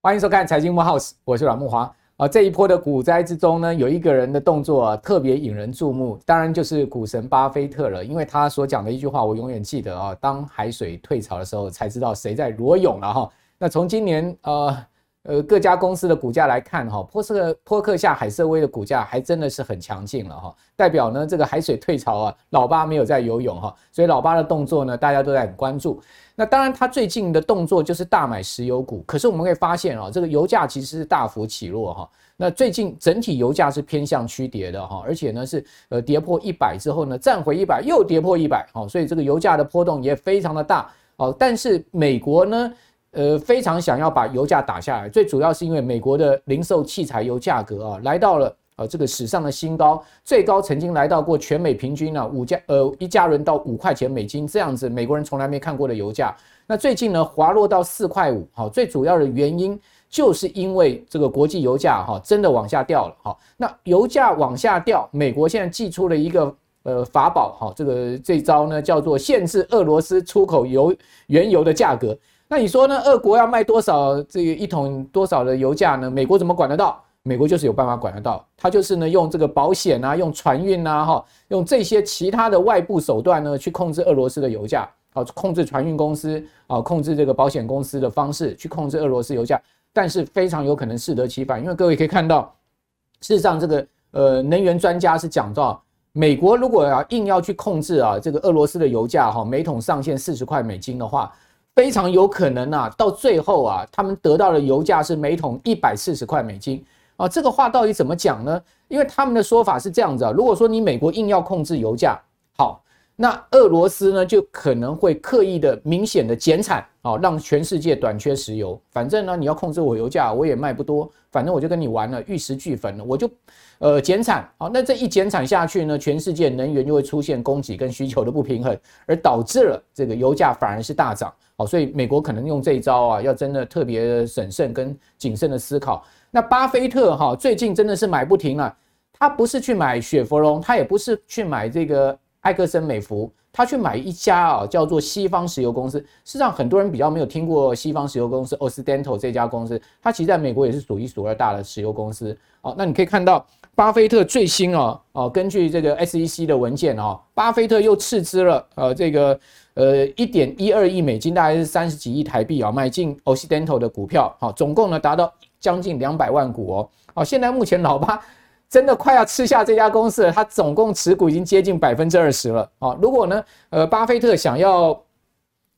欢迎收看财经木 House，我是阮木华啊。这一波的股灾之中呢，有一个人的动作啊，特别引人注目，当然就是股神巴菲特了。因为他所讲的一句话，我永远记得啊。当海水退潮的时候，才知道谁在裸泳了哈。那从今年呃。呃，各家公司的股价来看，哈，波克波克夏海瑟威的股价还真的是很强劲了，哈，代表呢这个海水退潮啊，老巴没有在游泳，哈，所以老巴的动作呢，大家都在很关注。那当然，他最近的动作就是大买石油股，可是我们可以发现啊，这个油价其实是大幅起落，哈。那最近整体油价是偏向趋跌的，哈，而且呢是呃跌破一百之后呢，站回一百又跌破一百，哈，所以这个油价的波动也非常的大，哦，但是美国呢？呃，非常想要把油价打下来，最主要是因为美国的零售汽柴油价格啊，来到了呃这个史上的新高，最高曾经来到过全美平均呢五加呃一加仑到五块钱美金这样子，美国人从来没看过的油价。那最近呢滑落到四块五，好，最主要的原因就是因为这个国际油价哈真的往下掉了，哈，那油价往下掉，美国现在祭出了一个呃法宝，哈，这个这招呢叫做限制俄罗斯出口油原油的价格。那你说呢？俄国要卖多少这个一桶多少的油价呢？美国怎么管得到？美国就是有办法管得到，它就是呢用这个保险啊，用船运啊，哈，用这些其他的外部手段呢去控制俄罗斯的油价，啊，控制船运公司啊，控制这个保险公司的方式去控制俄罗斯油价，但是非常有可能适得其反，因为各位可以看到，事实上这个呃能源专家是讲到，美国如果要硬要去控制啊这个俄罗斯的油价哈，每桶上限四十块美金的话。非常有可能啊，到最后啊，他们得到的油价是每桶一百四十块美金啊。这个话到底怎么讲呢？因为他们的说法是这样子啊，如果说你美国硬要控制油价，好，那俄罗斯呢就可能会刻意的明显的减产哦，让全世界短缺石油。反正呢，你要控制我油价，我也卖不多，反正我就跟你玩了，玉石俱焚了，我就呃减产。好，那这一减产下去呢，全世界能源就会出现供给跟需求的不平衡，而导致了这个油价反而是大涨。好，所以美国可能用这一招啊，要真的特别审慎跟谨慎的思考。那巴菲特哈最近真的是买不停了，他不是去买雪佛龙，他也不是去买这个埃克森美孚，他去买一家啊叫做西方石油公司。事实上，很多人比较没有听过西方石油公司 Occidental 这家公司，它其实在美国也是数一数二大的石油公司。好，那你可以看到巴菲特最新哦哦，根据这个 SEC 的文件哦，巴菲特又斥资了呃这个。呃，一点一二亿美金，大概是三十几亿台币啊，买进 Occidental 的股票，好，总共呢达到将近两百万股哦，好，现在目前老巴真的快要吃下这家公司了，他总共持股已经接近百分之二十了，哦，如果呢，呃，巴菲特想要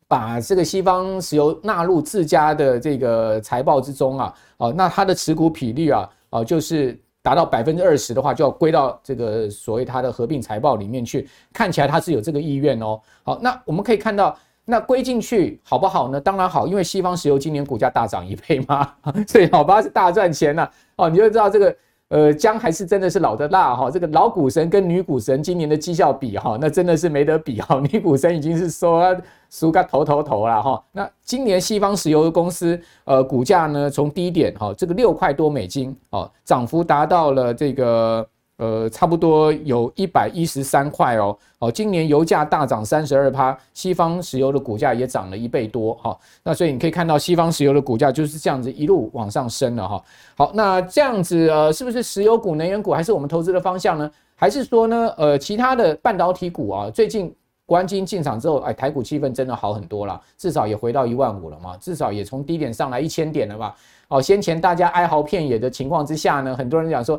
把这个西方石油纳入自家的这个财报之中啊，哦，那他的持股比率啊，哦，就是。达到百分之二十的话，就要归到这个所谓它的合并财报里面去。看起来它是有这个意愿哦。好，那我们可以看到，那归进去好不好呢？当然好，因为西方石油今年股价大涨一倍嘛，所以老巴是大赚钱了哦。你就知道这个。呃，姜还是真的是老的辣哈，这个老股神跟女股神今年的绩效比哈，那真的是没得比哈。女股神已经是说输个头头头了哈。那今年西方石油公司呃股价呢，从低点哈，这个六块多美金哦，涨幅达到了这个。呃，差不多有一百一十三块哦，哦，今年油价大涨三十二趴，西方石油的股价也涨了一倍多哈，那所以你可以看到西方石油的股价就是这样子一路往上升了哈。好，那这样子呃，是不是石油股、能源股还是我们投资的方向呢？还是说呢，呃，其他的半导体股啊，最近国安金进场之后，哎，台股气氛真的好很多了，至少也回到一万五了嘛，至少也从低点上来一千点了吧。哦，先前大家哀嚎遍野的情况之下呢，很多人讲说。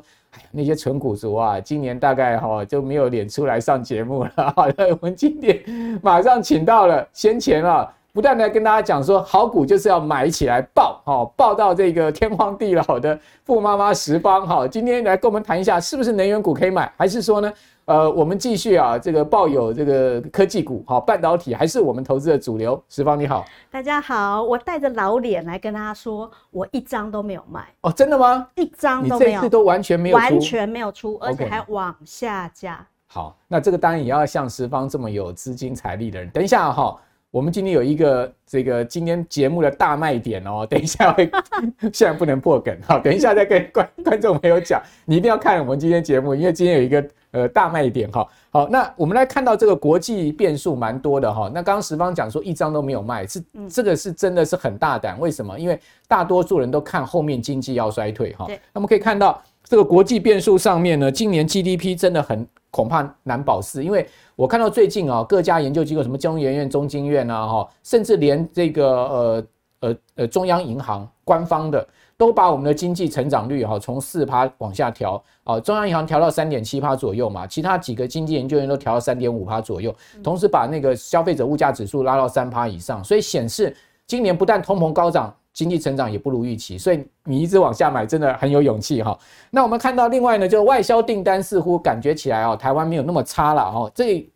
那些纯股族啊，今年大概哈就没有脸出来上节目了。好了，我们今天马上请到了先前啊，不断的跟大家讲说，好股就是要买起来爆，哈，爆到这个天荒地老的富妈妈十方。哈，今天来跟我们谈一下，是不是能源股可以买，还是说呢？呃，我们继续啊，这个抱有这个科技股，好，半导体还是我们投资的主流。十方你好，大家好，我带着老脸来跟大家说，我一张都没有卖哦，真的吗？一张都没有，你这次都完全没有出，完全没有出，而且还往下加。好，那这个当然也要像十方这么有资金财力的人。等一下哈，我们今天有一个这个今天节目的大卖点哦，等一下会，现在不能破梗，好，等一下再跟观观众朋友讲，你一定要看我们今天节目，因为今天有一个。呃大卖点哈。好，那我们来看到这个国际变数蛮多的哈。那刚刚时方讲说一张都没有卖，是这个是真的是很大胆。为什么？因为大多数人都看后面经济要衰退哈。那么可以看到这个国际变数上面呢，今年 GDP 真的很恐怕难保四，因为我看到最近啊各家研究机构什么中研院、中经院啊哈，甚至连这个呃呃呃中央银行官方的。都把我们的经济成长率哈从四趴往下调啊，中央银行调到三点七趴左右嘛，其他几个经济研究员都调到三点五趴左右，同时把那个消费者物价指数拉到三趴以上，所以显示今年不但通膨高涨，经济成长也不如预期，所以你一直往下买真的很有勇气哈。那我们看到另外呢，就外销订单似乎感觉起来哦，台湾没有那么差了哈，这。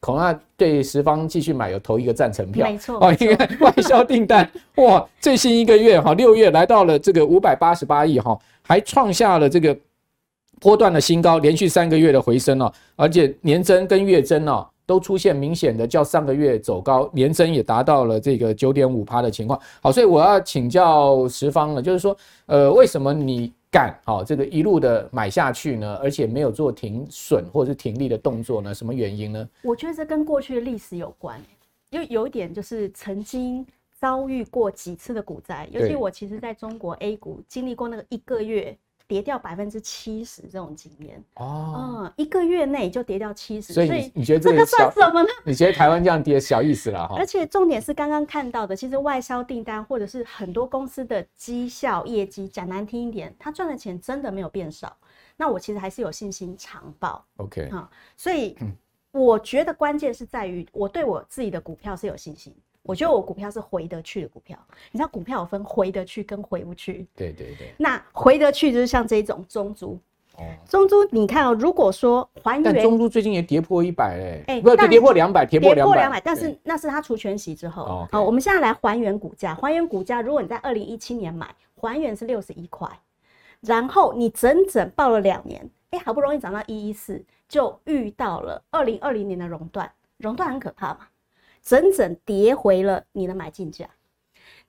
恐怕对十方继续买有投一个赞成票，没错哦。你看 外销订单哇，最新一个月哈，六月来到了这个五百八十八亿哈，还创下了这个波段的新高，连续三个月的回升哦，而且年增跟月增哦都出现明显的较上个月走高，年增也达到了这个九点五趴的情况。好，所以我要请教十方了，就是说，呃，为什么你？干好这个一路的买下去呢，而且没有做停损或者是停利的动作呢？什么原因呢？我觉得这跟过去的历史有关，因为有一点就是曾经遭遇过几次的股灾，尤其我其实在中国 A 股经历过那个一个月。跌掉百分之七十这种经验哦，嗯，一个月内就跌掉七十，所以你觉得这个算什么呢？你觉得台湾这样跌小意思了哈？而且重点是刚刚看到的，其实外销订单或者是很多公司的绩效业绩，讲难听一点，他赚的钱真的没有变少。那我其实还是有信心长报。OK，好，所以我觉得关键是在于我对我自己的股票是有信心。我觉得我股票是回得去的股票，你知道股票有分回得去跟回不去。对对对。那回得去就是像这种中租。哦。中租，你看哦，如果说还原。但中租最近也跌破一百嘞。哎，不，跌破两百，跌破两百。跌破两百，但是那是它除权息之后。哦。好，我们现在来还原股价。还原股价，如果你在二零一七年买，还原是六十一块，然后你整整抱了两年，哎，好不容易涨到一一四，就遇到了二零二零年的熔断。熔断很可怕嘛。整整跌回了你的买进价，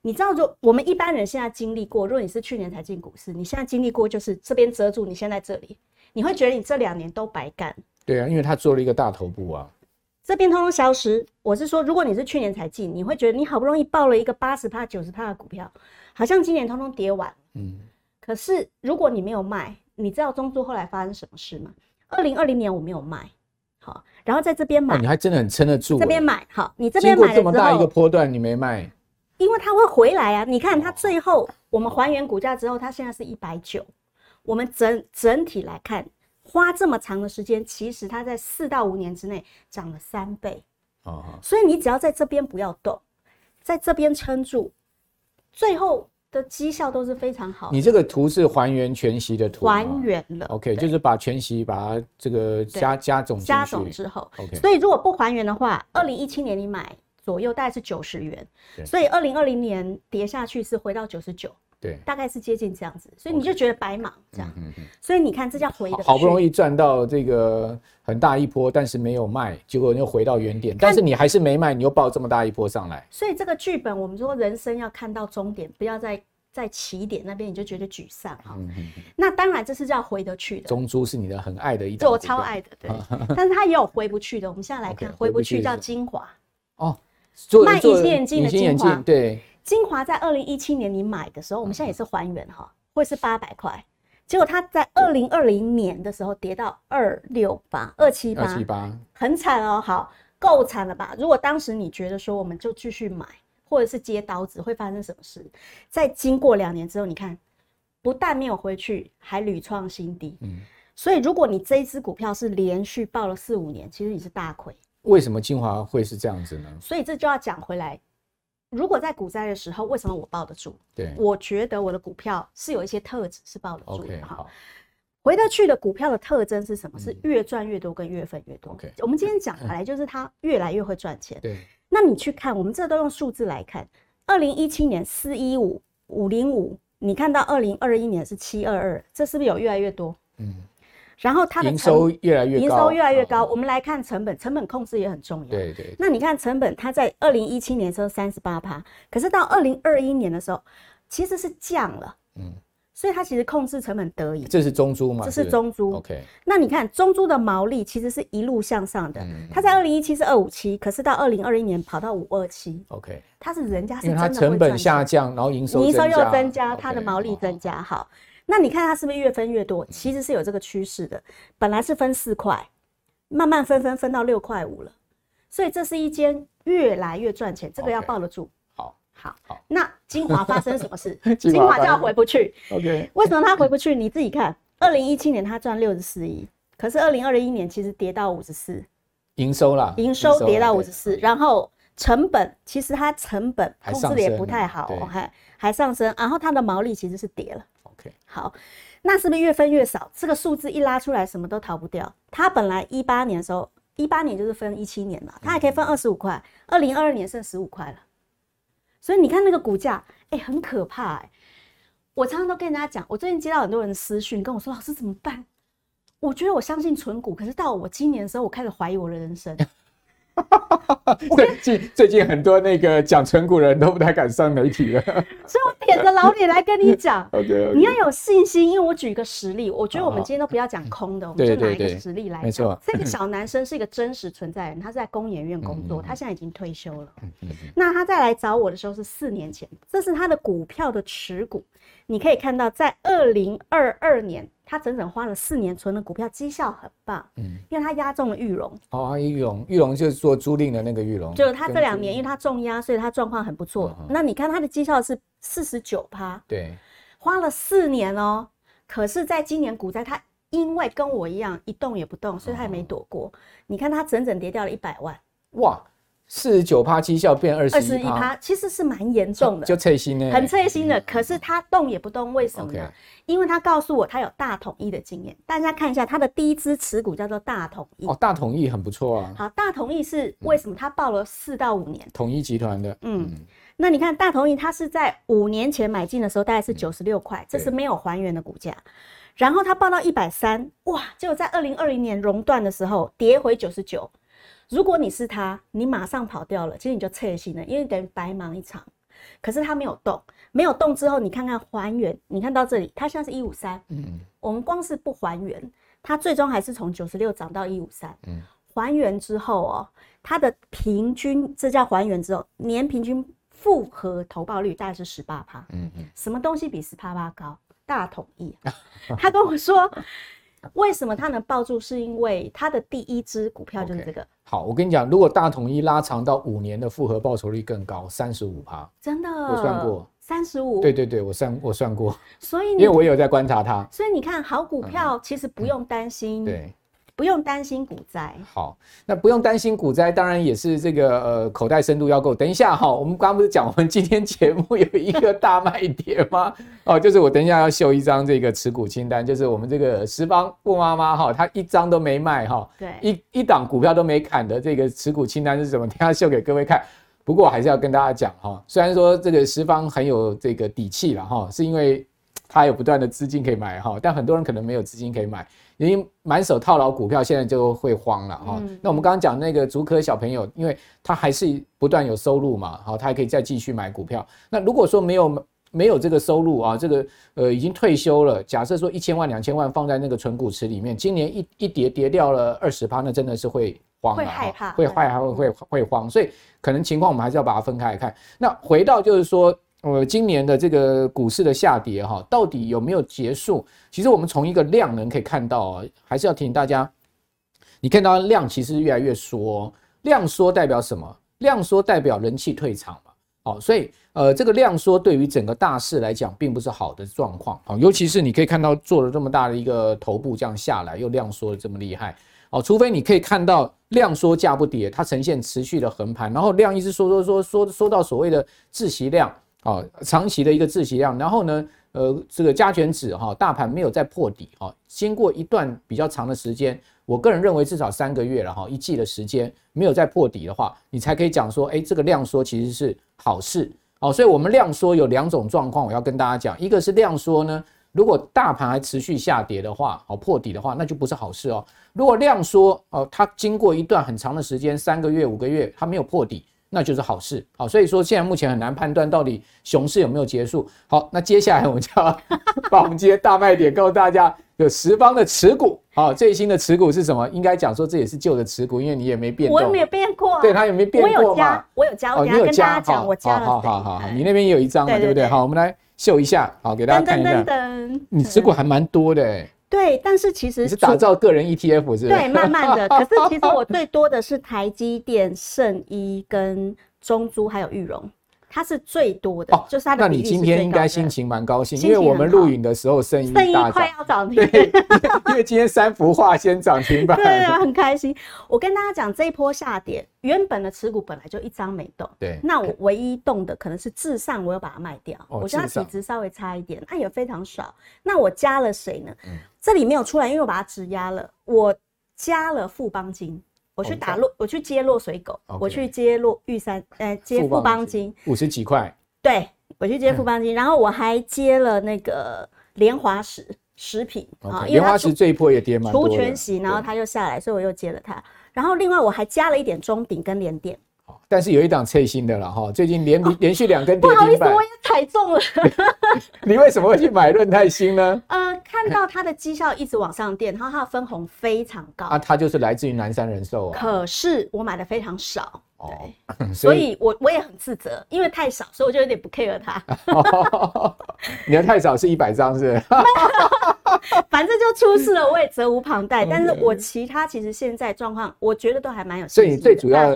你知道，就我们一般人现在经历过，如果你是去年才进股市，你现在经历过就是这边遮住，你现在这里，你会觉得你这两年都白干。对啊，因为他做了一个大头部啊，这边通通消失。我是说，如果你是去年才进，你会觉得你好不容易抱了一个八十帕、九十帕的股票，好像今年通通跌完。嗯。可是如果你没有卖，你知道中租后来发生什么事吗？二零二零年我没有卖。好，然后在这边买，你还真的很撑得住。这边买，好，你这边买这么大一个波段，你没卖，因为它会回来啊。你看它最后我们还原股价之后，它现在是一百九。我们整整体来看，花这么长的时间，其实它在四到五年之内涨了三倍。哦，所以你只要在这边不要动，在这边撑住，最后。的绩效都是非常好。你这个图是还原全息的图，还原了。OK，就是把全息把它这个加加总加总之后，OK。所以如果不还原的话，二零一七年你买左右大概是九十元，所以二零二零年跌下去是回到九十九，对，大概是接近这样子。所以你就觉得白忙这样，所以你看这叫回的。好不容易赚到这个很大一波，但是没有卖，结果又回到原点。但是你还是没卖，你又抱这么大一波上来。所以这个剧本，我们说人生要看到终点，不要再。在起点那边你就觉得沮丧哈，那当然这是叫回得去的。中珠是你的很爱的一，我超爱的，对。但是它也有回不去的，我们现在来看回不去叫精华哦，卖隐形眼镜的精华，对。精华在二零一七年你买的时候，我们现在也是还原哈，会是八百块，结果它在二零二零年的时候跌到二六八二七八，二七八，很惨哦，好，够惨了吧？如果当时你觉得说我们就继续买。或者是接刀子会发生什么事？在经过两年之后，你看，不但没有回去，还屡创新低。嗯，所以如果你这一支股票是连续爆了四五年，其实你是大亏。为什么精华会是这样子呢？所以这就要讲回来，如果在股灾的时候，为什么我抱得住？对，我觉得我的股票是有一些特质是抱得住的。哈，回得去的股票的特征是什么？是越赚越多，跟越分越多。OK，我们今天讲来就是它越来越会赚钱。对。那你去看，我们这都用数字来看。二零一七年四一五五零五，你看到二零二一年是七二二，这是不是有越来越多？嗯。然后它的营收越来越高，营收越来越高。我们来看成本，成本控制也很重要。对对。那你看成本，它在二零一七年的时候三十八趴，可是到二零二一年的时候，其实是降了。嗯。所以它其实控制成本得以。这是中租嘛？这是中租。OK。那你看中租的毛利其实是一路向上的，嗯、它在二零一七是二五七，可是到二零二一年跑到五二七。OK。它是人家是真的它成本下降，然后营收营收又增加，它的毛利增加。好，那你看它是不是越分越多？其实是有这个趋势的，本来是分四块，慢慢分分分到六块五了，所以这是一间越来越赚钱，这个要抱得住。好，好，好那精华发生什么事？精华就要回不去。OK，为什么它回不去？你自己看，二零一七年它赚六十四亿，可是二零二一年其实跌到五十四，营收啦，营收跌到五十四，然后成本其实它成本控制的也不太好，还还上升，然后它的毛利其实是跌了。OK，好，那是不是越分越少？这个数字一拉出来，什么都逃不掉。它本来一八年的时候，一八年就是分一七年嘛，它还可以分二十五块，二零二二年剩十五块了。所以你看那个股价，哎、欸，很可怕哎、欸！我常常都跟人家讲，我最近接到很多人私讯跟我说：“老师怎么办？”我觉得我相信存股，可是到我今年的时候，我开始怀疑我的人生。最近最近很多那个讲存股的人都不太敢上媒体了，所以我舔着老脸来跟你讲。你要有信心，因为我举一个实例，我觉得我们今天都不要讲空的，我们就拿一个实例来讲。没错，这个小男生是一个真实存在人，他是在工研院工作，他现在已经退休了。那他再来找我的时候是四年前，这是他的股票的持股，你可以看到在二零二二年。他整整花了四年存的股票，绩效很棒。嗯，因为他押中了玉龙。哦，玉龙，玉龙就是做租赁的那个玉龙。就是他这两年，因为他重压，所以他状况很不错。嗯、那你看他的绩效是四十九趴。对，花了四年哦。可是，在今年股灾，他因为跟我一样一动也不动，所以他也没躲过。嗯、你看他整整跌掉了一百万。哇！四十九趴绩效变二十一趴，其实是蛮严重的，就脆心呢，很脆心的。可是他动也不动，为什么呢？因为他告诉我他有大统一的经验。大家看一下他的第一支持股叫做大统一。哦，大统一很不错啊。好，大统一是为什么？他报了四到五年。统一集团的。嗯，那你看大统一，他是在五年前买进的时候大概是九十六块，这是没有还原的股价。然后他报到一百三，哇，结果在二零二零年熔断的时候跌回九十九。如果你是他，你马上跑掉了，其实你就撤心了，因为等于白忙一场。可是他没有动，没有动之后，你看看还原，你看到这里，它现在是一五三，嗯，我们光是不还原，它最终还是从九十六涨到一五三，嗯，还原之后哦，它的平均，这叫还原之后，年平均复合投报率大概是十八趴，嗯嗯，什么东西比十八趴高？大统一，他跟我说。为什么它能抱住？是因为它的第一支股票就是这个。Okay. 好，我跟你讲，如果大统一拉长到五年的复合报酬率更高，三十五趴，真的，我算过，三十五。对对对，我算我算过。所以，因为我有在观察它。所以你看好股票其实不用担心。对。不用担心股灾，好，那不用担心股灾，当然也是这个呃口袋深度要够。等一下哈，我们刚刚不是讲我们今天节目有一个大卖点吗？哦，就是我等一下要秀一张这个持股清单，就是我们这个十方布妈妈哈，她一张都没卖哈，对，一一档股票都没砍的这个持股清单是什么？等一下秀给各位看。不过还是要跟大家讲哈，虽然说这个十方很有这个底气了哈，是因为它有不断的资金可以买哈，但很多人可能没有资金可以买。因为满手套牢股票，现在就会慌了哈。嗯、那我们刚刚讲那个竹科小朋友，因为他还是不断有收入嘛，好，他还可以再继续买股票。那如果说没有没有这个收入啊，这个呃已经退休了，假设说一千万两千万放在那个存股池里面，今年一一跌跌掉了二十趴，那真的是会慌了，会害怕，会害怕，会会会慌。所以可能情况我们还是要把它分开来看。那回到就是说。呃，今年的这个股市的下跌哈，到底有没有结束？其实我们从一个量能可以看到啊，还是要提醒大家，你看到量其实越来越缩，量缩代表什么？量缩代表人气退场嘛。好，所以呃，这个量缩对于整个大势来讲，并不是好的状况啊。尤其是你可以看到做了这么大的一个头部这样下来，又量缩的这么厉害哦。除非你可以看到量缩价不跌，它呈现持续的横盘，然后量一直缩缩缩缩缩到所谓的窒息量。啊，长期的一个窒息量，然后呢，呃，这个加权指哈，大盘没有再破底哈，经过一段比较长的时间，我个人认为至少三个月了哈，一季的时间没有再破底的话，你才可以讲说，哎，这个量缩其实是好事哦。所以，我们量缩有两种状况，我要跟大家讲，一个是量缩呢，如果大盘还持续下跌的话，哦，破底的话，那就不是好事哦。如果量缩哦，它经过一段很长的时间，三个月、五个月，它没有破底。那就是好事。好，所以说现在目前很难判断到底熊市有没有结束。好，那接下来我们就要把我们今天大卖点告诉大家，有十方的持股。好，最新的持股是什么？应该讲说这也是旧的持股，因为你也没变动。我也没有变过。对，它也没变过嘛。我有加，我有加，我有跟大家讲，我加了。好好好好，你那边也有一张嘛，对不对？好，我们来秀一下，好，给大家看一下。你持股还蛮多的哎。对，但是其实你是打造个人 ETF 是不是？对，慢慢的。可是其实我最多的是台积电、圣一跟中租还有裕隆。它是最多的，哦、就是它的。那你今天应该心情蛮高兴，因为我们录影的时候，圣一大快要涨 停。对，因为今天三幅画先涨停板。对啊，很开心。我跟大家讲，这一波下跌，原本的持股本来就一张没动。对。那我唯一动的可能是至上，我要把它卖掉。哦、我觉得它体质稍微差一点，那也非常少。那我加了谁呢？嗯、这里没有出来，因为我把它质押了。我加了富邦金。我去打落，我去接落水狗，Okay. 我去接落玉山，呃，接富邦金五十几块。对，我去接富邦金，然后我还接了那个莲华石食品啊，联华石这一波也跌蛮多，除全息，然后它又下来，所以我又接了它。然后另外我还加了一点中鼎跟联电。但是有一档最新的了哈，最近连连续两根跌停板。不好意思，我也踩中了。你为什么会去买润泰新呢？呃，看到它的绩效一直往上垫，然后它的分红非常高。啊，它就是来自于南山人寿啊。可是我买的非常少。对，哦、所以，我我也很自责，因为太少，所以我就有点不 care 它。你的太少是一百张是，是？反正就出事了，我也责无旁贷。但是我其他其实现在状况，我觉得都还蛮有。所以你最主要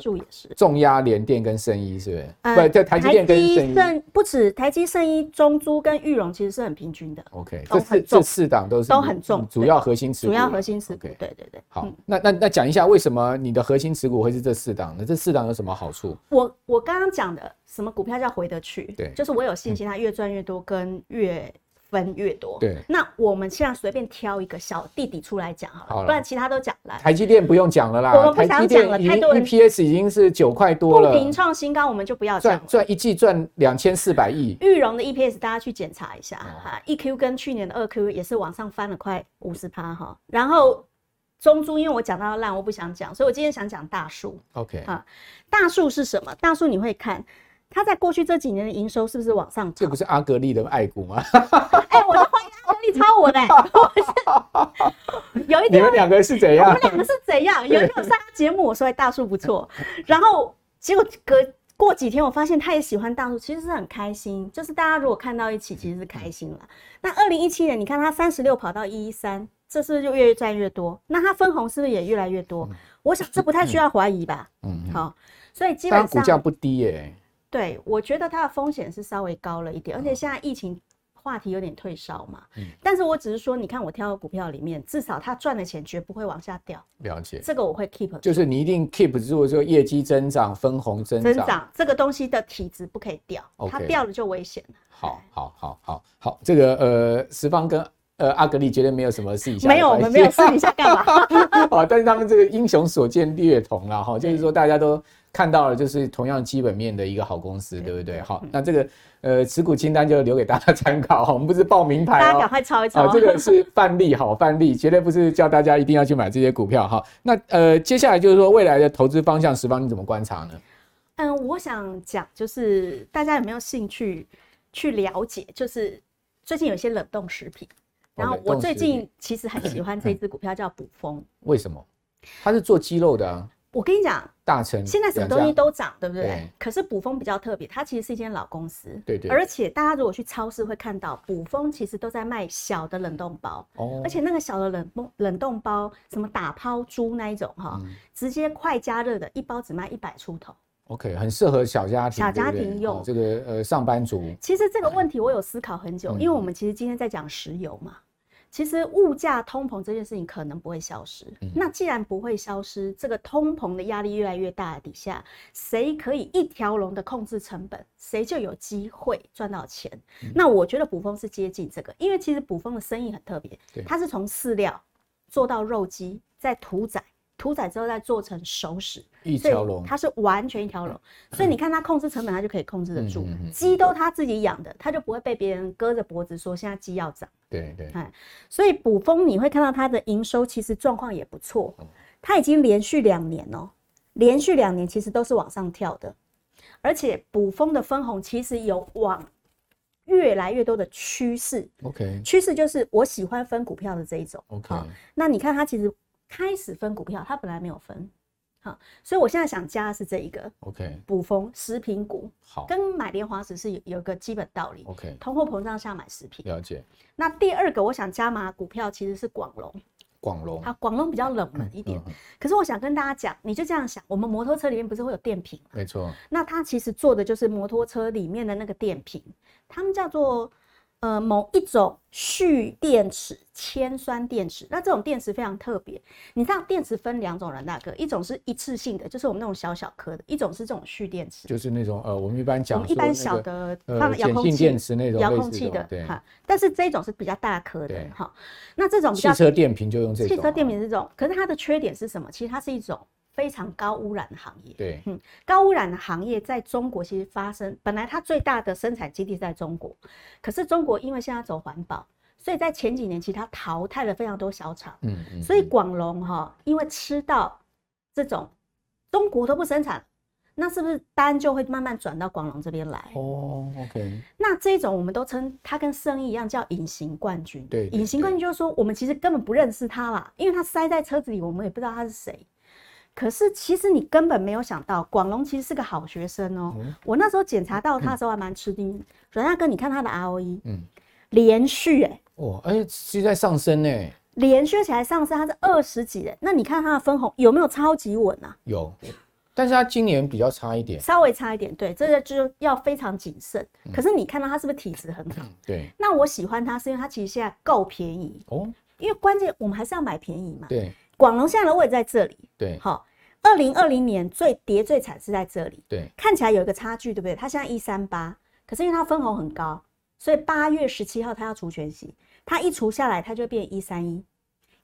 重压联电跟圣一是不是？呃、不，在台积电跟圣一不止台积圣一中珠跟裕隆其实是很平均的。OK，这四这四档都是都很重，主要核心持股。主要核心持股。对对对。好，那那那讲一下为什么你的核心持股会是这四档呢？这四档有什么好处？我我刚刚讲的什么股票叫回得去？对，就是我有信心，它越赚越多，跟越分越多。对，那我们现在随便挑一个小弟弟出来讲好了，不然其他都讲了。台积电不用讲了啦，我们不想讲了，太多人 EPS 已经是九块多了，不平创新高，我们就不要讲。赚赚一季赚两千四百亿。裕隆的 EPS 大家去检查一下哈，一 Q 跟去年的二 Q 也是往上翻了快五十趴哈，然后。中珠，因为我讲到烂，我不想讲，所以我今天想讲大树。OK，啊，大树是什么？大树你会看，它在过去这几年的营收是不是往上涨？这不是阿格力的爱股吗？哎、欸，我就欢迎阿格力抄我的、欸。有一天，你们两个是怎样？我们两个是怎样？有一天我上节目，我说大树不错，然后结果隔过几天，我发现他也喜欢大树，其实是很开心。就是大家如果看到一起，其实是开心了。那二零一七年，你看他三十六跑到一一三。这是不是就越赚越多？那它分红是不是也越来越多？嗯、我想这不太需要怀疑吧。嗯，好，所以基本上股价不低耶、欸。对，我觉得它的风险是稍微高了一点，而且现在疫情话题有点退烧嘛。嗯，但是我只是说，你看我挑的股票里面，至少它赚的钱绝不会往下掉。了解，这个我会 keep。就是你一定 keep 住就业绩增长、分红增长，增长这个东西的体质不可以掉它掉了就危险了。好，好，好，好，好，这个呃，十方跟。呃，阿格力绝对没有什么私底下没有，我们没有私底下干嘛？哦，但是他们这个英雄所见略同了，哈，就是说大家都看到了，就是同样基本面的一个好公司，对不对？好，那这个呃持股清单就留给大家参考哈，我们不是报名牌，大家赶快抄一抄。这个是范例，好范例，绝对不是叫大家一定要去买这些股票哈。那呃，接下来就是说未来的投资方向，十方你怎么观察呢？嗯，我想讲就是大家有没有兴趣去了解，就是最近有些冷冻食品。然后我最近其实很喜欢这支股票，叫卜蜂。为什么？它是做鸡肉的啊。我跟你讲，大成现在什么东西都涨，对不对？可是卜蜂比较特别，它其实是一间老公司。对对。而且大家如果去超市会看到，卜蜂其实都在卖小的冷冻包。哦。而且那个小的冷冻冷冻包，什么打抛猪那一种哈，直接快加热的，一包只卖一百出头。OK，很适合小家庭。小家庭用这个呃上班族。其实这个问题我有思考很久，因为我们其实今天在讲石油嘛。其实物价通膨这件事情可能不会消失。嗯、那既然不会消失，这个通膨的压力越来越大的底下，谁可以一条龙的控制成本，谁就有机会赚到钱。嗯、那我觉得补蜂是接近这个，因为其实补蜂的生意很特别，对它是从饲料做到肉鸡，再屠宰。屠宰之后再做成熟食，一条龙，它是完全一条龙，所以你看它控制成本，它就可以控制得住。鸡都他自己养的，它就不会被别人割着脖子说现在鸡要涨。对对，所以补蜂你会看到它的营收其实状况也不错，它已经连续两年哦，连续两年其实都是往上跳的。而且补蜂的分红其实有往越来越多的趋势。OK，趋势就是我喜欢分股票的这一种。OK，那你看它其实开始分股票，它本来没有分。好，所以我现在想加的是这一个，OK，补风食品股，好，跟买莲花石是有有个基本道理，OK，通货膨胀下买食品，了解。那第二个我想加码股票其实是广隆，广隆，好，广隆比较冷门一点，嗯嗯、可是我想跟大家讲，你就这样想，我们摩托车里面不是会有电瓶吗？没错，那它其实做的就是摩托车里面的那个电瓶，他们叫做。呃，某一种蓄电池，铅酸电池，那这种电池非常特别。你知道电池分两种，人大哥，一种是一次性的，就是我们那种小小颗的；一种是这种蓄电池，就是那种呃，我们一般讲、那个、一般小的放遥控器电池那种遥控器的，对哈。但是这种是比较大颗的哈。那这种汽车电瓶就用这种，汽车电瓶这种，可是它的缺点是什么？其实它是一种。非常高污染的行业，对，嗯，高污染的行业在中国其实发生，本来它最大的生产基地在中国，可是中国因为现在走环保，所以在前几年其实它淘汰了非常多小厂，嗯嗯，所以广隆哈，因为吃到这种中国都不生产，那是不是单就会慢慢转到广隆这边来？哦，OK，那这种我们都称它跟生意一样叫隐形冠军，对，隐形冠军就是说我们其实根本不认识他啦，因为他塞在车子里，我们也不知道他是谁。可是其实你根本没有想到，广隆其实是个好学生哦、喔。嗯、我那时候检查到他的时候还蛮吃惊。阮大哥，你看他的 ROE，嗯，连续哎、欸，哇，哎、欸，是在上升呢、欸，连续起来上升，他是二十几哎。那你看他的分红有没有超级稳啊？有，但是他今年比较差一点，稍微差一点，对，这个就要非常谨慎。嗯、可是你看到他是不是体质很好？对。那我喜欢他是因为他其实现在够便宜哦，因为关键我们还是要买便宜嘛。对。广隆现在的位置在这里，对，好，二零二零年最跌最惨是在这里，对，看起来有一个差距，对不对？它现在一三八，可是因为它分红很高，所以八月十七号它要除权息，它一除下来，它就变一三一，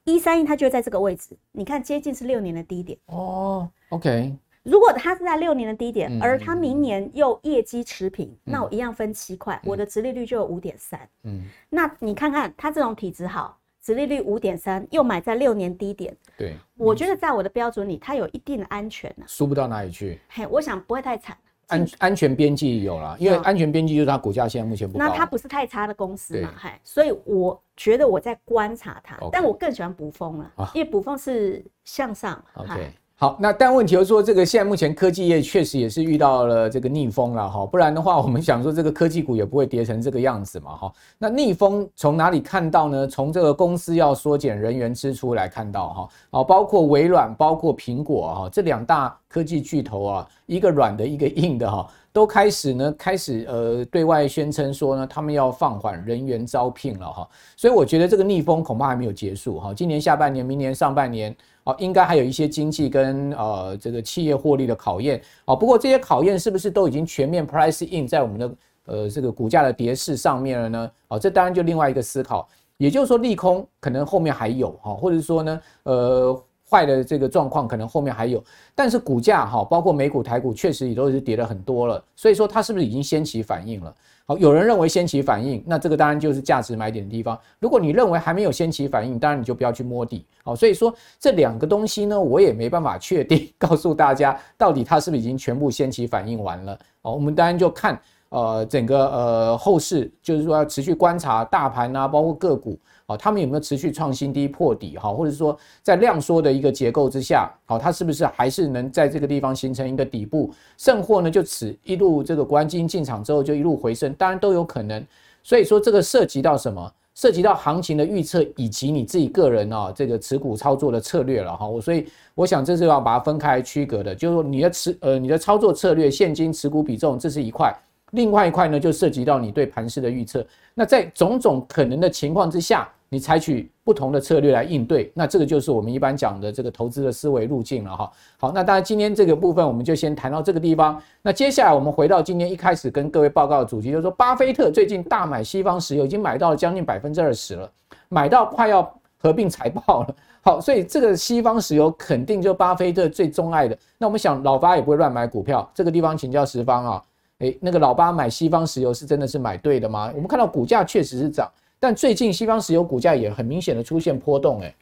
一三一它就会在这个位置，你看接近是六年的低点。哦。OK，如果它是在六年的低点，嗯、而它明年又业绩持平，嗯、那我一样分七块，嗯、我的殖利率就有五点三。嗯，那你看看它这种体质好。殖利率五点三，又买在六年低点，对，我觉得在我的标准里，它有一定的安全呢、啊，输不到哪里去。嘿，我想不会太惨，安安全边际有了，因为安全边际就是它股价现在目前不高，那它不是太差的公司嘛，嗨，所以我觉得我在观察它但我更喜欢补风了，啊、因为补风是向上，OK。好，那但问题就是说，这个现在目前科技业确实也是遇到了这个逆风了哈，不然的话，我们想说这个科技股也不会跌成这个样子嘛哈。那逆风从哪里看到呢？从这个公司要缩减人员支出来看到哈，啊，包括微软、包括苹果哈，这两大科技巨头啊，一个软的，一个硬的哈，都开始呢，开始呃对外宣称说呢，他们要放缓人员招聘了哈。所以我觉得这个逆风恐怕还没有结束哈，今年下半年、明年上半年。啊，应该还有一些经济跟呃这个企业获利的考验啊。不过这些考验是不是都已经全面 price in 在我们的呃这个股价的跌势上面了呢？啊，这当然就另外一个思考。也就是说，利空可能后面还有哈，或者说呢，呃坏的这个状况可能后面还有。但是股价哈，包括美股、台股，确实也都是跌了很多了。所以说它是不是已经先起反应了？好，有人认为先起反应，那这个当然就是价值买点的地方。如果你认为还没有先起反应，当然你就不要去摸底。好，所以说这两个东西呢，我也没办法确定 告诉大家到底它是不是已经全部先起反应完了。好，我们当然就看呃整个呃后市，就是说要持续观察大盘啊，包括个股。好，他们有没有持续创新低破底？哈，或者说在量缩的一个结构之下，好，它是不是还是能在这个地方形成一个底部？甚或呢，就此一路这个国安基金进场之后就一路回升，当然都有可能。所以说这个涉及到什么？涉及到行情的预测以及你自己个人啊这个持股操作的策略了哈。我所以我想这是要把它分开区隔的，就是说你的持呃你的操作策略、现金持股比重，这是一块；另外一块呢就涉及到你对盘势的预测。那在种种可能的情况之下。你采取不同的策略来应对，那这个就是我们一般讲的这个投资的思维路径了哈。好，那当然今天这个部分我们就先谈到这个地方。那接下来我们回到今天一开始跟各位报告的主题，就是说巴菲特最近大买西方石油，已经买到了将近百分之二十了，买到快要合并财报了。好，所以这个西方石油肯定就巴菲特最钟爱的。那我们想老巴也不会乱买股票，这个地方请教十方啊，诶，那个老巴买西方石油是真的是买对的吗？我们看到股价确实是涨。但最近西方石油股价也很明显的出现波动，哎，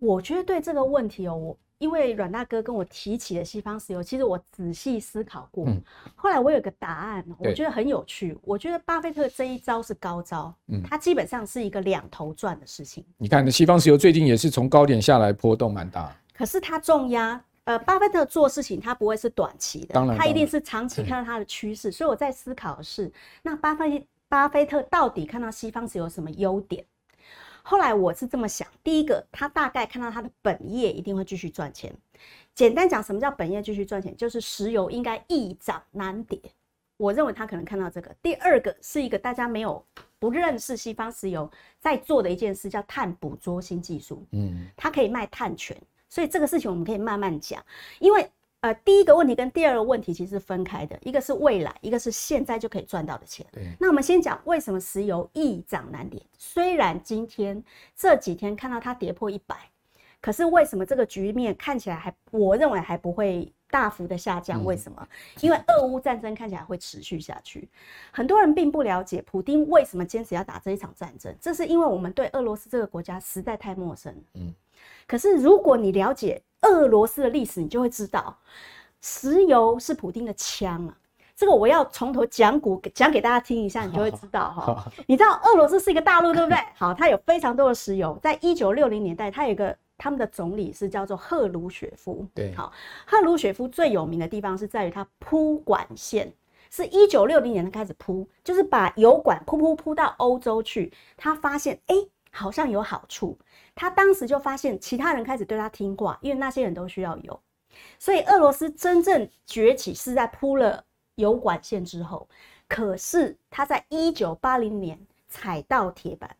我觉得对这个问题哦，我因为阮大哥跟我提起了西方石油，其实我仔细思考过，嗯、后来我有个答案，我觉得很有趣。我觉得巴菲特这一招是高招，嗯，他基本上是一个两头赚的事情。你看，西方石油最近也是从高点下来，波动蛮大。可是它重压，呃，巴菲特做事情他不会是短期的，他一定是长期看到他的趋势。所以我在思考的是，那巴菲巴菲特到底看到西方石油什么优点？后来我是这么想，第一个，他大概看到他的本业一定会继续赚钱。简单讲，什么叫本业继续赚钱？就是石油应该易涨难跌。我认为他可能看到这个。第二个是一个大家没有不认识西方石油在做的一件事，叫碳捕捉新技术。嗯，它可以卖碳权，所以这个事情我们可以慢慢讲，因为。呃，第一个问题跟第二个问题其实是分开的，一个是未来，一个是现在就可以赚到的钱。对。那我们先讲为什么石油易涨难跌？虽然今天这几天看到它跌破一百，可是为什么这个局面看起来还，我认为还不会大幅的下降？为什么？因为俄乌战争看起来会持续下去。很多人并不了解普丁为什么坚持要打这一场战争，这是因为我们对俄罗斯这个国家实在太陌生。嗯。可是如果你了解，俄罗斯的历史，你就会知道，石油是普丁的枪啊。这个我要从头讲古讲给大家听一下，你就会知道哈。你知道俄罗斯是一个大陆，对不对？好，它有非常多的石油。在一九六零年代，它有一个他们的总理是叫做赫鲁雪夫。对，好，赫鲁雪夫最有名的地方是在于他铺管线，是一九六零年开始铺，就是把油管铺铺铺到欧洲去。他发现，哎，好像有好处。他当时就发现，其他人开始对他听话，因为那些人都需要油，所以俄罗斯真正崛起是在铺了油管线之后。可是他在一九八零年踩到铁板，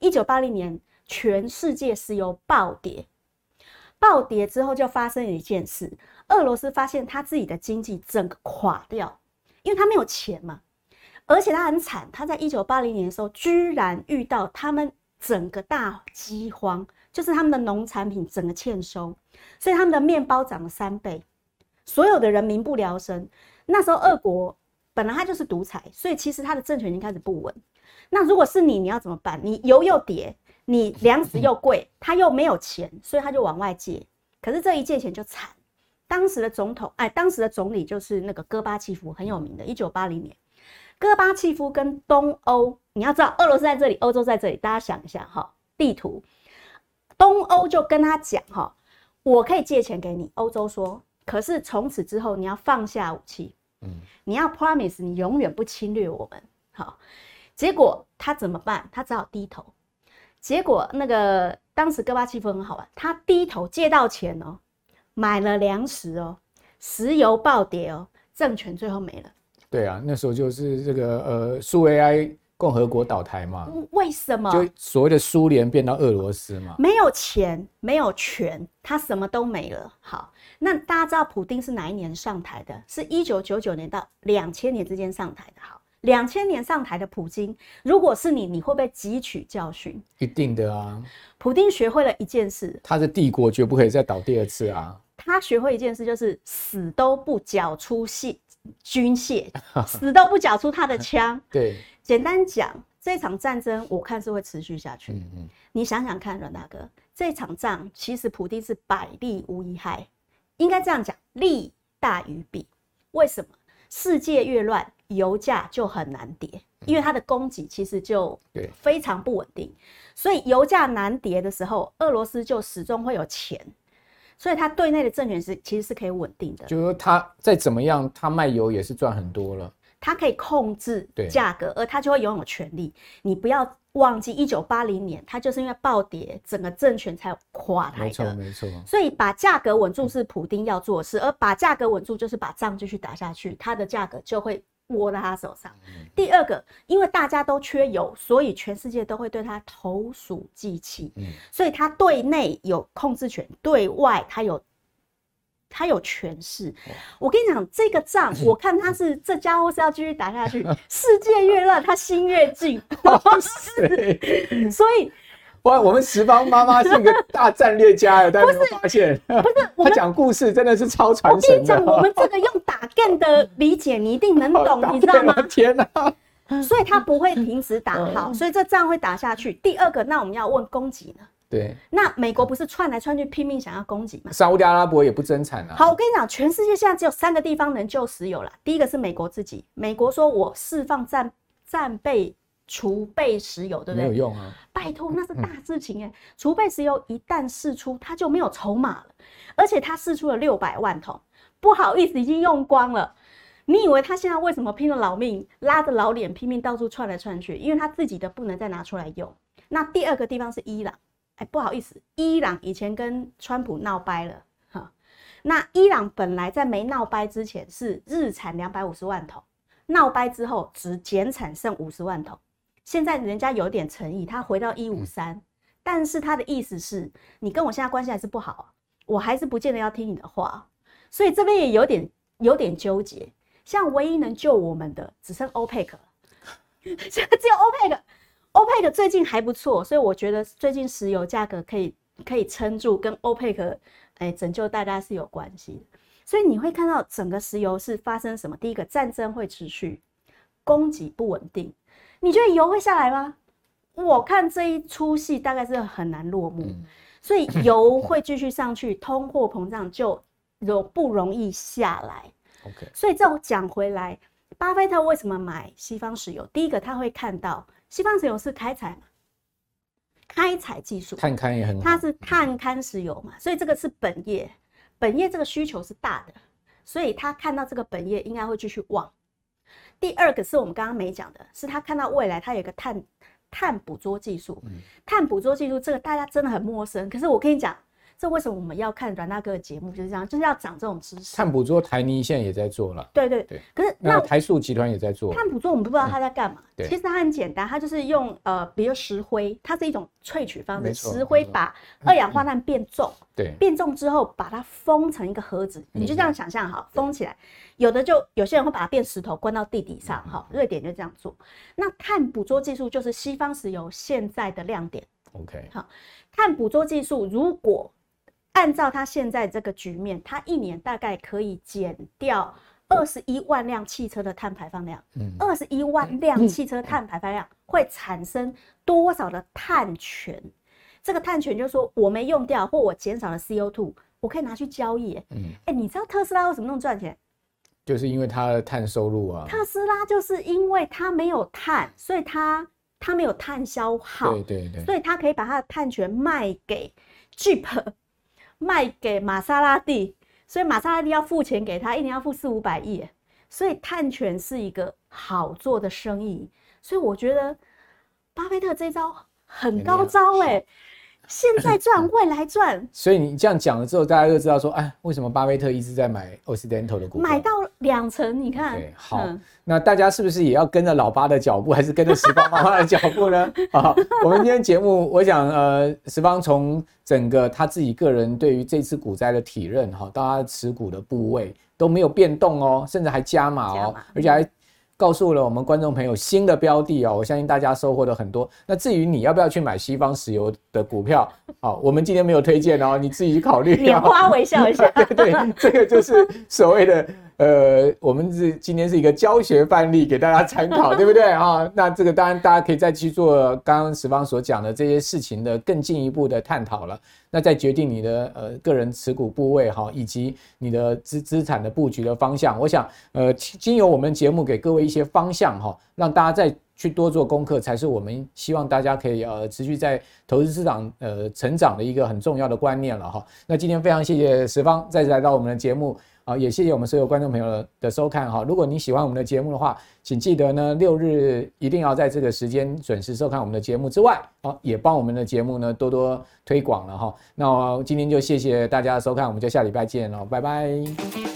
一九八零年全世界石油暴跌，暴跌之后就发生了一件事，俄罗斯发现他自己的经济整个垮掉，因为他没有钱嘛，而且他很惨，他在一九八零年的时候居然遇到他们。整个大饥荒，就是他们的农产品整个欠收，所以他们的面包涨了三倍，所有的人民不聊生。那时候俄国本来他就是独裁，所以其实他的政权已经开始不稳。那如果是你，你要怎么办？你油又跌，你粮食又贵，他又没有钱，所以他就往外借。可是这一借钱就惨。当时的总统，哎，当时的总理就是那个戈巴契夫，很有名的，一九八零年。戈巴契夫跟东欧，你要知道，俄罗斯在这里，欧洲在这里，大家想一下哈，地图，东欧就跟他讲哈，我可以借钱给你，欧洲说，可是从此之后你要放下武器，嗯，你要 promise 你永远不侵略我们，好，结果他怎么办？他只好低头，结果那个当时戈巴契夫很好玩，他低头借到钱哦，买了粮食哦，石油暴跌哦，政权最后没了。对啊，那时候就是这个呃，苏维埃共和国倒台嘛。为什么？就所谓的苏联变到俄罗斯嘛。没有钱，没有权，他什么都没了。好，那大家知道普丁是哪一年上台的？是一九九九年到两千年之间上台的。好，两千年上台的普京，如果是你，你会不会汲取教训？一定的啊。普丁学会了一件事，他的帝国绝不可以再倒第二次啊。他学会一件事，就是死都不缴出械。军械死都不缴出他的枪。对，简单讲，这场战争我看是会持续下去。嗯嗯，你想想看，阮大哥，这场仗其实普丁是百利无一害，应该这样讲，利大于弊。为什么？世界越乱，油价就很难跌，因为它的供给其实就非常不稳定。所以油价难跌的时候，俄罗斯就始终会有钱。所以他对内的政权是其实是可以稳定的，就是说他再怎么样，他卖油也是赚很多了。他可以控制价格，而他就会拥有权力。你不要忘记，一九八零年他就是因为暴跌，整个政权才垮台的。没错，没错。所以把价格稳住是普丁要做的事，而把价格稳住就是把仗继续打下去，他的价格就会。握在他手上。第二个，因为大家都缺油，所以全世界都会对他投鼠忌器。嗯，所以他对内有控制权，对外他有他有权势。我跟你讲，这个仗，我看他是这家伙是要继续打下去。世界越乱，他心越静。所以。哇，我们十方妈妈是一个大战略家呀！大家有没有发现？不是，他讲故事真的是超传神的。我跟你讲，我们这个用打 game 的理解，你一定能懂，你知道吗？天哪！所以他不会停止打，好，所以这仗会打下去。第二个，那我们要问供给呢？对。那美国不是窜来窜去拼命想要攻击吗？沙乌地阿拉伯也不增产啊。好，我跟你讲，全世界现在只有三个地方能救石油了。第一个是美国自己，美国说我释放战战备储备石油，对不对？没有用啊！拜托，那是大事情哎、欸。储、嗯、备石油一旦释出，它就没有筹码了，而且它释出了六百万桶，不好意思，已经用光了。你以为他现在为什么拼了老命，拉着老脸拼命到处窜来窜去？因为他自己的不能再拿出来用。那第二个地方是伊朗，哎、不好意思，伊朗以前跟川普闹掰了哈。那伊朗本来在没闹掰之前是日产两百五十万桶，闹掰之后只减产剩五十万桶。现在人家有点诚意，他回到一五三，但是他的意思是你跟我现在关系还是不好，我还是不见得要听你的话，所以这边也有点有点纠结。像唯一能救我们的只剩 OPEC 了，现 在只有 OPEC，OPEC 最近还不错，所以我觉得最近石油价格可以可以撑住，跟 OPEC 哎拯救大家是有关系的。所以你会看到整个石油是发生什么？第一个战争会持续，供给不稳定。你觉得油会下来吗？我看这一出戏大概是很难落幕，所以油会继续上去，通货膨胀就容不容易下来。Okay. 所以这种讲回来，巴菲特为什么买西方石油？第一个他会看到西方石油是开采嘛，开采技术，探勘也很好，它是探勘石油嘛，所以这个是本业，本业这个需求是大的，所以他看到这个本业应该会继续旺。第二个是我们刚刚没讲的，是他看到未来他有一个碳碳捕捉技术，碳捕捉技术这个大家真的很陌生，可是我跟你讲。这为什么我们要看阮大哥的节目？就是这样，就是要讲这种知识。碳捕捉台泥现在也在做了。对对对。可是那，台塑集团也在做。碳捕捉我们不知道他在干嘛。对。其实它很简单，它就是用呃，比如石灰，它是一种萃取方式。石灰把二氧化碳变重。对。变重之后，把它封成一个盒子，你就这样想象哈，封起来。有的就有些人会把它变石头，关到地底上哈。瑞典就这样做。那碳捕捉技术就是西方石油现在的亮点。OK。好，碳捕捉技术如果。按照他现在这个局面，他一年大概可以减掉二十一万辆汽车的碳排放量。嗯，二十一万辆汽车碳排放量会产生多少的碳权？这个碳权就是说我没用掉，或我减少了 CO2，我可以拿去交易。嗯，哎，你知道特斯拉为什么那么赚钱？就是因为它的碳收入啊。特斯拉就是因为它没有碳，所以它它没有碳消耗。对对对。所以它可以把它的碳权卖给 Jeep。卖给玛莎拉蒂，所以玛莎拉蒂要付钱给他，一年要付四五百亿，所以碳权是一个好做的生意，所以我觉得巴菲特这招很高招哎。现在赚，未来赚。所以你这样讲了之后，大家就知道说，哎，为什么巴菲特一直在买 Occidental 的股票？买到两成，你看。对，好，嗯、那大家是不是也要跟着老八的脚步，还是跟着十方妈妈的脚步呢？好，我们今天节目，我想，呃，十方从整个他自己个人对于这次股灾的体认，哈，到他持股的部位都没有变动哦，甚至还加码哦，而且还。告诉了我们观众朋友新的标的哦，我相信大家收获的很多。那至于你要不要去买西方石油的股票，好，我们今天没有推荐哦，你自己去考虑。拈花微笑一下。对对，这个就是所谓的。呃，我们是今天是一个教学范例，给大家参考，对不对啊？那这个当然大家可以再去做刚刚十方所讲的这些事情的更进一步的探讨了。那再决定你的呃个人持股部位哈，以及你的资资产的布局的方向。我想呃，经由我们节目给各位一些方向哈，让大家再去多做功课，才是我们希望大家可以呃持续在投资市场呃成长的一个很重要的观念了哈。那今天非常谢谢十方再次来到我们的节目。好，也谢谢我们所有观众朋友的收看哈。如果你喜欢我们的节目的话，请记得呢，六日一定要在这个时间准时收看我们的节目之外，好，也帮我们的节目呢多多推广了哈。那今天就谢谢大家的收看，我们就下礼拜见喽，拜拜。